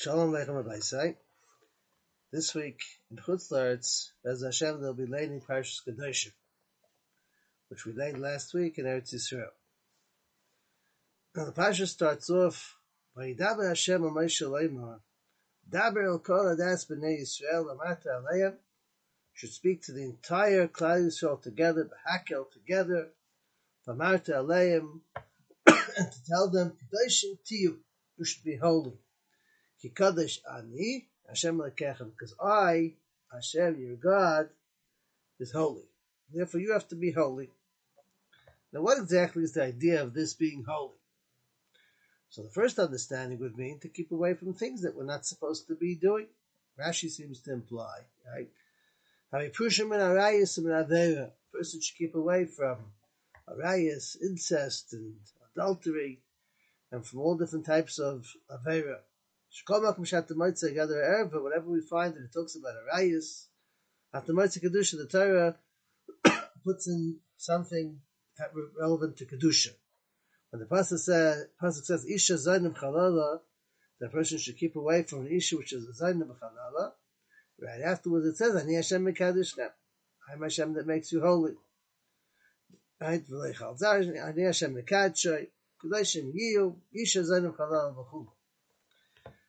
Shalom Aleichem Abaisai. This week in Chutz La'aretz, Bez Hashem, they'll be learning Parshas Kedoshim, which we learned last week in Eretz Yisrael. Now the Parsha starts off, by Vayidaber Hashem Moshe Leimar, Daber el kol adas b'nei Yisrael amata aleim, should speak to the entire Klal Yisrael together, B'hakel together, Vamarta aleim, and to tell them, Kedoshim tiyu, you should be holy. Ki Kadosh Ani, Hashem Lekechem, because I, Hashem, your God, is holy. Therefore, you have to be holy. Now, what exactly is the idea of this being holy? So, the first understanding would mean to keep away from things that we're not supposed to be doing. Rashi seems to imply, right? A person should keep away from arayas, incest, and adultery, and from all different types of avera. But whatever we find that it talks about Arayas, after Motzei Kedusha, the Torah puts in something relevant to Kedusha. When the Pasuk says, Pasuk says Isha Zaynim Chalala, the person should keep away from an issue which is Zaynim Chalala. Right afterwards it says, Ani Hashem Mekadosh I'm Hashem that makes you holy. Right? V'leichal Zayim, Ani Hashem Mekadosh, Kedashim Yiyu, Isha Zaynim Chalala V'chum.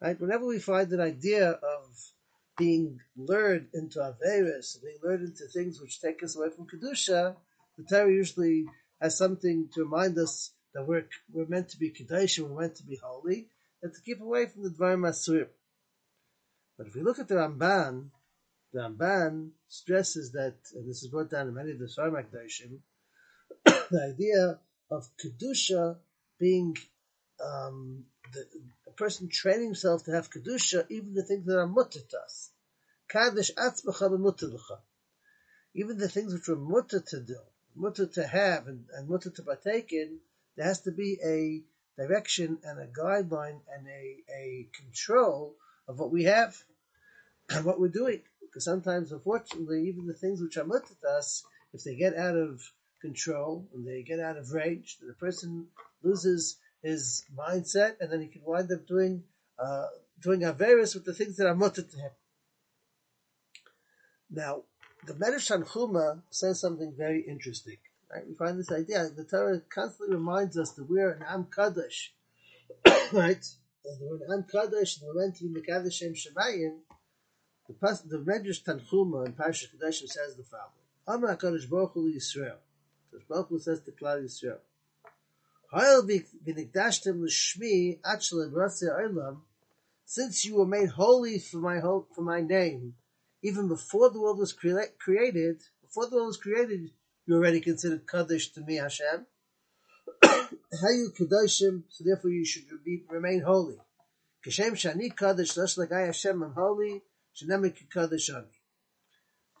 Right? Whenever we find an idea of being lured into Averis, being lured into things which take us away from Kedusha, the Torah usually has something to remind us that we're, we're meant to be Kedush, we're meant to be holy, and to keep away from the Dvarim Asurim. But if we look at the Ramban, the Ramban stresses that, and this is brought down in many of the Svarim the idea of Kedusha being um, the, a person training himself to have kedusha, even the things that are mutter to us. Kaddish atzmacha b'mutter Even the things which are mutter to do, mutter to have, and, and mutter to partake in, there has to be a direction and a guideline and a, a control of what we have and what we're doing. Because sometimes, unfortunately, even the things which are mutter to us, if they get out of control and they get out of range, the person loses his mindset, and then he can wind up doing uh, doing averus with the things that are mutter to him. Now, the Medrash Tanchuma says something very interesting. Right? We find this idea. The Torah constantly reminds us that we're an Am Kaddish, right? we're an Am Kaddish, and we're meant to be Mekadosh Shem Shemayim. The, the Medrash Tanchuma in Parashat Kedoshim says the following: Amar Hakadosh Baruch Hu Yisrael. Baruch Hu says to Klal Yisrael. Since you were made holy for my for my name, even before the world was created, before the world was created, you already considered kaddish to me, Hashem. Hayu kadoshim, so therefore you should remain holy. Kashem shani kaddish, just like I Hashem am holy, shenemi kaddish ani.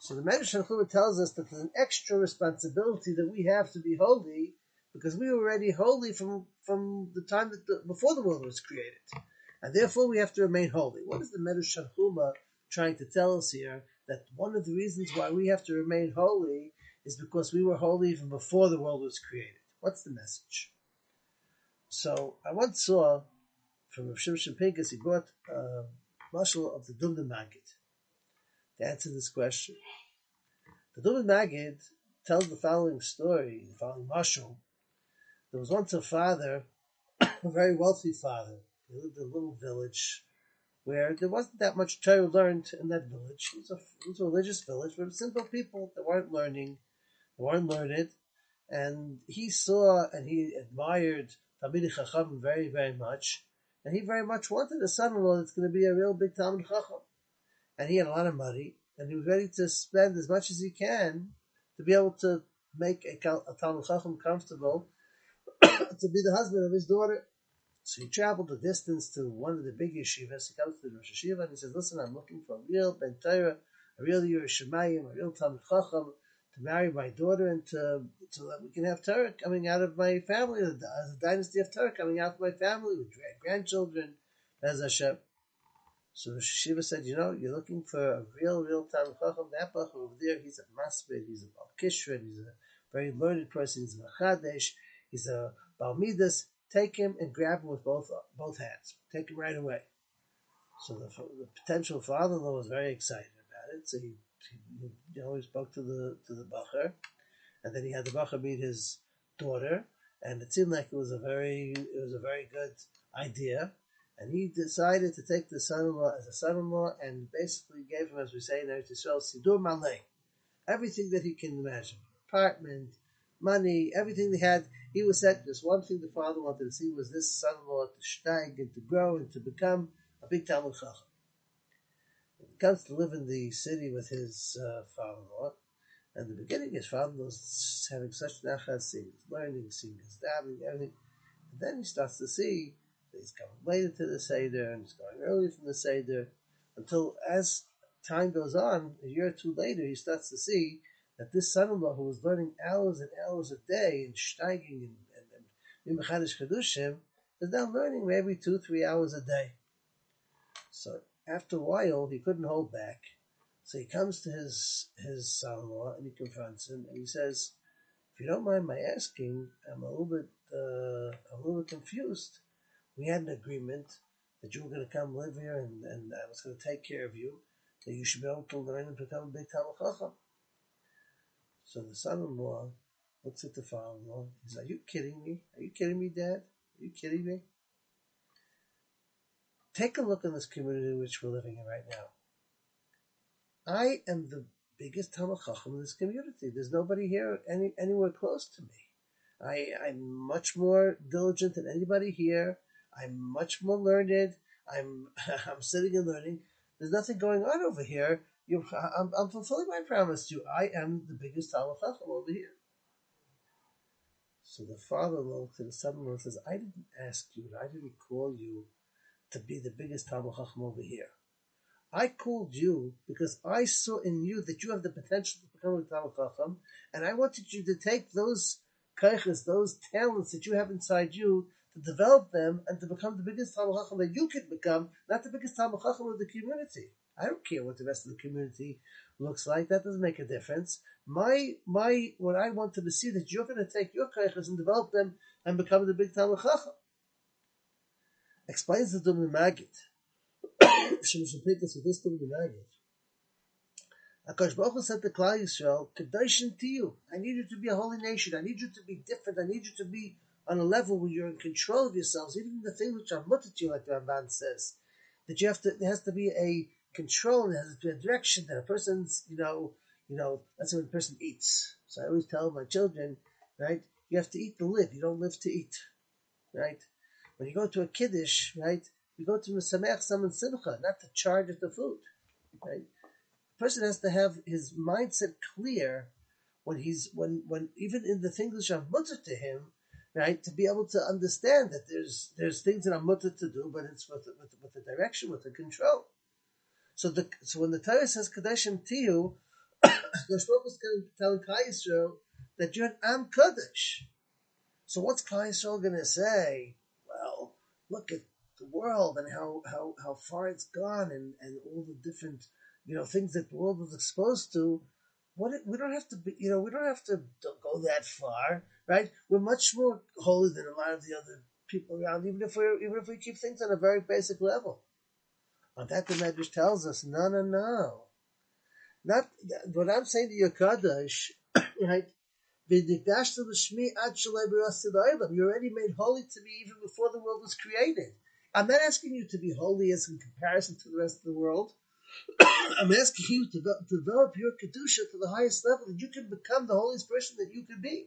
So the Medrash tells us that there's an extra responsibility that we have to be holy because we were already holy from from the time that the, before the world was created, and therefore we have to remain holy. What is the Medrash Tanchuma trying to tell us here? That one of the reasons why we have to remain holy is because we were holy even before the world was created. What's the message? So I once saw from Rav Shimshon Pincus, he brought a uh, marshal of the Dubno Maggid to answer this question. The Dubno Maggid tells the following story, the following marshal, there was once a father, a very wealthy father. He lived in a little village where there wasn't that much Torah learned in that village. It was a, it was a religious village with simple people that weren't learning, they weren't learned. And he saw and he admired Talmid Chacham very, very much. And he very much wanted a son-in-law that's going to be a real big Talmid Chacham. And he had a lot of money, and he was ready to spend as much as he can to be able to make a, a Talmid Chacham comfortable to be the husband of his daughter. So he traveled a distance to one of the big yeshivas. He comes to the Rosh Yeshiva and he says, listen, I'm looking for a real Ben Torah, a real Yerushalayim, a real Talmid Chacham to marry my daughter and to, so that we can have Torah coming out of my family, as a dynasty of Torah coming out of my family with grandchildren, as Hashem. So the Shiva said, you know, you're looking for a real, real Talmid Chacham. That over there, he's a Masbid, he's a Balkishrin, he's a very learned person, he's a Chadesh, He's a Balmidas. Take him and grab him with both both hands. Take him right away. So the, the potential father-in-law was very excited about it. So he, he he spoke to the to the bacher, and then he had the bacher meet his daughter, and it seemed like it was a very it was a very good idea. And he decided to take the son-in-law as a son-in-law, and basically gave him, as we say in Eretz Yisrael, sidur malay, everything that he can imagine, apartment, money, everything they had. He was. Just one thing the father wanted to see was this son-in-law to steig and to grow and to become a big Talmid Chacham. He comes to live in the city with his uh, father-in-law. And the beginning, his father-in-law was having such nachas, his learning, seeing his dabbing, everything. And then he starts to see that he's coming later to the Seder and he's going early from the Seder until as time goes on, a year or two later, he starts to see that this son-in-law who was learning hours and hours a day and steiging and, and, Kedushim is now learning maybe two, three hours a day. So after a while, he couldn't hold back. So he comes to his his son-in-law and he confronts him and he says, "If you don't mind my asking, I'm a little bit uh, a little bit confused. We had an agreement that you were going to come live here and, and I was going to take care of you. That you should be able to learn and become a big Talmid Chacham." So the son-in-law looks at the father-in-law. He's, "Are you kidding me? Are you kidding me, Dad? Are you kidding me?" Take a look in this community which we're living in right now. I am the biggest Talmid Chacham in this community. There's nobody here any, anywhere close to me. I, I'm much more diligent than anybody here. I'm much more learned. I'm I'm sitting and learning. There's nothing going on over here. You, I'm, I'm fulfilling my promise to you. I am the biggest Talmid Chacham over here. So the father-in-law to the son-in-law says, I didn't ask you, I didn't call you to be the biggest Talmid Chacham over here. I called you because I saw in you that you have the potential to become a Talmid Chacham, and I wanted you to take those kaiches, those talents that you have inside you, to develop them and to become the biggest Talmid Chacham that you could become, not the biggest Talmid Chacham of the community. I don't care what the rest of the community looks like. That doesn't make a difference. My, my, what I want to see is that you're going to take your kaiches and develop them and become the big Talmid Chacham explains the Dubno Maggid. Shimshon Pincus with this Dubno Maggid. Akash Baruch said to Klal Yisrael, "Kedushin to you. I need you to be a holy nation. I need you to be different. I need you to be on a level where you're in control of yourselves, even the things which are mutter to you, like the Ramban says. That you have to. There has to be a control. There has a direction that a person's. You know. You know. That's when a person eats. So I always tell my children, right? You have to eat to live. You don't live to eat, right? When you go to a kiddush, right, you go to Mesamech Saman Simcha, not to charge at the food. Right? The person has to have his mindset clear when he's when when even in the things which are mutter to him, right, to be able to understand that there's there's things that are mutter to do, but it's with with, with the direction, with the control. So the so when the Torah says Kadeshim you, the Shlomo is telling Klal Yisrael that you're an Am Kaddish. So what's Klal Yisrael going to say? Well, look at the world and how, how, how far it's gone and, and all the different, you know, things that the world was exposed to. What we don't have to be, you know, we don't have to go that far, right? We're much more holy than a lot of the other people around, even if we even if we keep things on a very basic level. On that, the Medrash tells us, no, no, no, not what I'm saying to you, Kaddish, right? You're already made holy to me even before the world was created. I'm not asking you to be holy as in comparison to the rest of the world. I'm asking you to develop your kedusha to the highest level that you can become the holiest person that you can be.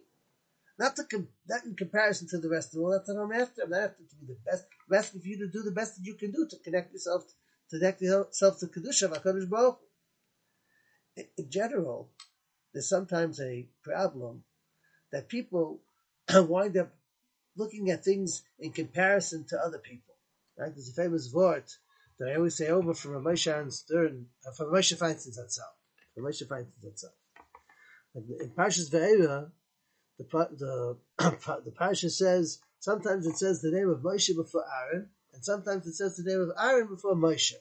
Not to com- not in comparison to the rest of the world. That's what I'm after. I'm not after to be the best. I'm asking for you to do the best that you can do to connect yourself connect yourself to kedusha of Hakadosh Baruch. In general, there's sometimes a problem that people wind up looking at things in comparison to other people. Right? There's a famous word that I always say over from Ramoshan Stern, uh, from Ramosha Feinstein Zatzal. Ramosha Feinstein Zatzal. In Parshas Ve'era, the the the Parsha says sometimes it says the name of Moshe before Aaron, and sometimes it says the name of Aaron before Moshe.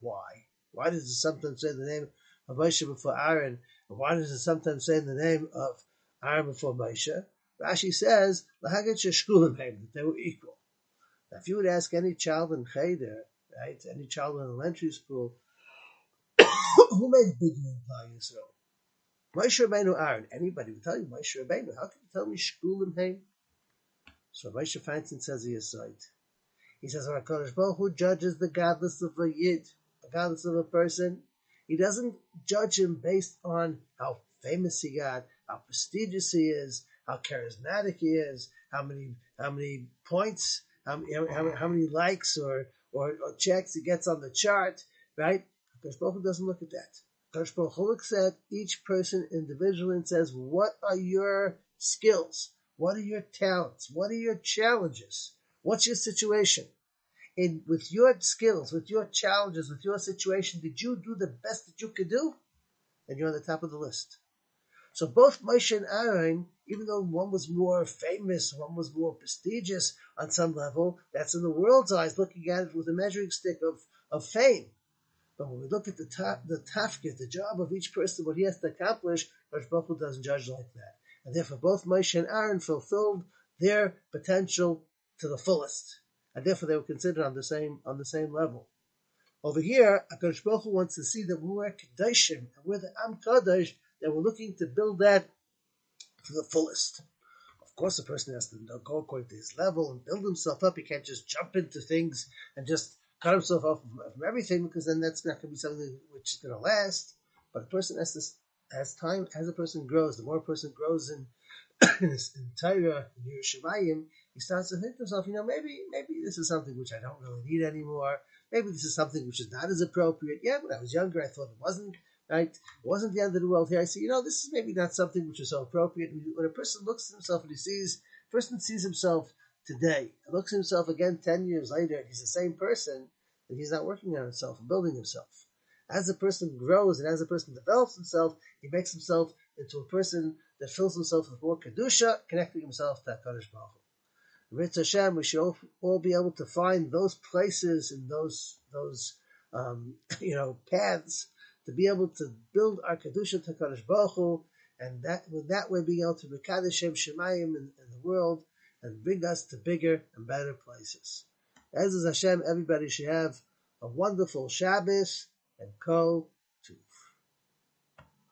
Why? Why does it sometimes say the name of Moshe before Aaron, and why does it sometimes say the name of Aaron before Moshe. Rashi says, that they were equal. Now, if you would ask any child in Cheder, right? Any child in elementary school, who made big Klal Yisrael? Moshe Rabbeinu Aaron. Anybody would tell you Moshe Rabbeinu. How can you tell me Shkulim Hain? So Moshe Feinstein says he is right. He says, HaKadosh Baruch Hu judges the godless of a yid, the godless of a person. He doesn't judge him based on how famous he got, how prestigious he is, how charismatic he is, how many how many points, how, how, how many likes or, or, or checks he gets on the chart, right? Hakadosh Baruch Hu doesn't look at that. Hakadosh Baruch Hu looks at each person individually and says, "What are your skills? What are your talents? What are your challenges? What's your situation?" In with your skills, with your challenges, with your situation, did you do the best that you could do? And you're on the top of the list. So both Moshe and Aaron, even though one was more famous, one was more prestigious on some level, that's in the world's eyes, looking at it with a measuring stick of, of fame. But when we look at the ta- the tafkid, the job of each person, what he has to accomplish, Rosh Baruch doesn't judge like that. And therefore both Moshe and Aaron fulfilled their potential to the fullest. And therefore they were considered on the same on the same level. Over here, HaKadosh Baruch Hu wants to see that we're Kedoshim, and we're the Am Kadosh, that we're looking to build that to the fullest. Of course, a person has to go according to his level and build himself up. He can't just jump into things and just cut himself off from, everything because then that's not going to be something which is going to last. But a person has to, as time, as a person grows, the more a person grows in, in, in Torah, in Yerushalayim, he starts to think to himself, you know, maybe, maybe this is something which I don't really need anymore. Maybe this is something which is not as appropriate. Yeah, when I was younger, I thought it wasn't right? It wasn't the end of the world here. I say, you know, this is maybe not something which is so appropriate. When a person looks at himself and he sees, person sees himself today, and looks at himself again 10 years later, and he's the same person, then he's not working on himself and building himself. As a person grows and as a person develops himself, he makes himself into a person that fills himself with more kedusha, connecting himself to HaKadosh Baruch Hu. Ritz Hashem, we should all, be able to find those places and those those um, you know paths to be able to build our kedusha to Kadosh Baruch Hu, and that with that way being able to mekadosh Shem Shemayim in, in, the world and bring us to bigger and better places. As is Hashem, everybody should have a wonderful Shabbos and Kol